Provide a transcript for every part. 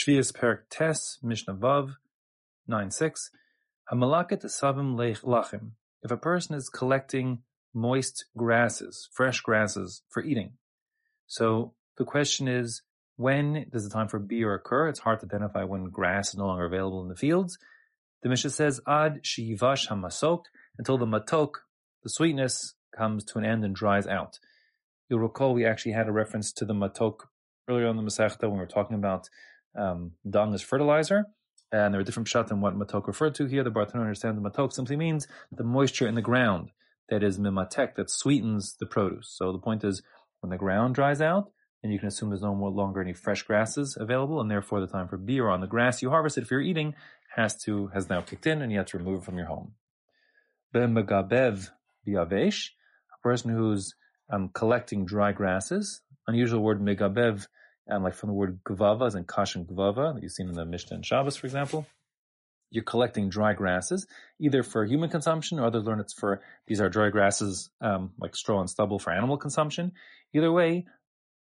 Shvius Perik Tes, Mishnah Vav, 9.6, Hamalaket Savim Lachim. If a person is collecting moist grasses, fresh grasses for eating. So the question is, when does the time for biur occur? It's hard to identify when grass is no longer available in the fields. The Mishnah says, Ad shivash hamasok, until the matok, the sweetness, comes to an end and dries out. You'll recall we actually had a reference to the matok earlier on the Masechta when we were talking about um, dung as fertilizer. And there are different pshat in what matok referred to here. The Bartenura understands the matok simply means the moisture in the ground that is mimatek, that sweetens the produce. So the point is, when the ground dries out, and you can assume there's no more longer any fresh grasses available, and therefore the time for biur on the grass you harvested if you're eating has to has now kicked in, and you have to remove it from your home. B'megabev biavesh, a person who's um, collecting dry grasses. Unusual word megabev, um, like from the word gvava, and kash and gvava that you've seen in the Mishnah and Shabbos, for example. You're collecting dry grasses, either for human consumption, or other learn it's for these are dry grasses um, like straw and stubble for animal consumption. Either way,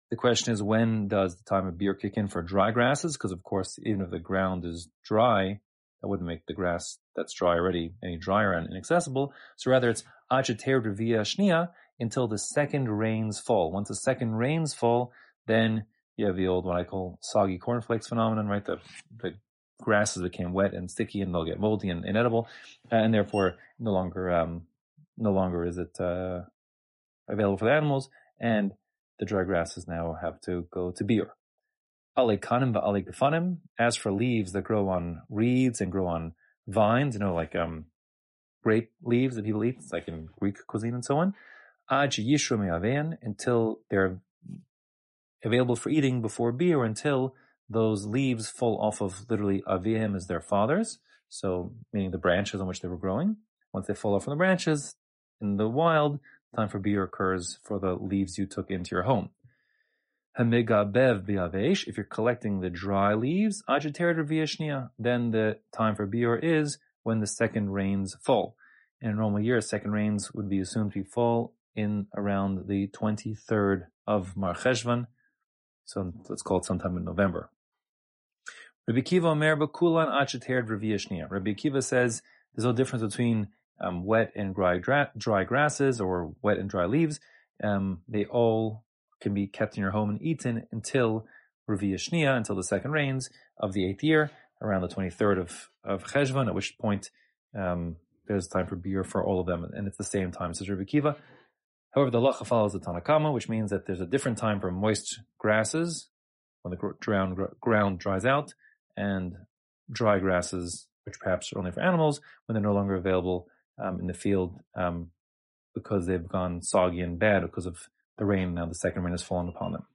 the question is when does the time of biur kick in for dry grasses? Because of course, even if the ground is dry, that wouldn't make the grass that's dry already any drier and inaccessible. So rather it's agiter via shnia until the second rains fall. Once the second rains fall, then you have the old, what I call soggy cornflakes phenomenon, right? The, the grasses became wet and sticky and they'll get moldy and inedible. And therefore no longer, um, no longer is it, uh, available for the animals. And the dry grasses now have to go to biur. Alekanim va'alekafanim. As for leaves that grow on reeds and grow on vines, you know, like um, grape leaves that people eat, like in Greek cuisine and so on. Until they're available for eating before biur, until those leaves fall off of literally avihim as their fathers, so meaning the branches on which they were growing. Once they fall off from the branches in the wild, time for biur occurs for the leaves you took into your home. Biavesh, if you're collecting the dry leaves, viashnia, then the time for biur is when the second rains fall. In a normal year, second rains would be assumed to fall in around the 23rd of Mar Cheshvan, so let's call it sometime in November. Rabbi Kiva Omer Bakulan. Rabbi Kiva says there's no difference between um, wet and dry, dry grasses or wet and dry leaves. Um, they all can be kept in your home and eaten until Raviyashnia, until the second rains of the eighth year, around the 23rd of, of Cheshvan, at which point um, there's time for biur for all of them, and it's the same time, says Rabbi Kiva. However, the Lacha follows the Tanna Kamma, which means that there's a different time for moist grasses, when the ground, ground dries out, and dry grasses, which perhaps are only for animals, when they're no longer available um, in the field um, because they've gone soggy and bad because of the rain. Now the second rain has fallen upon them.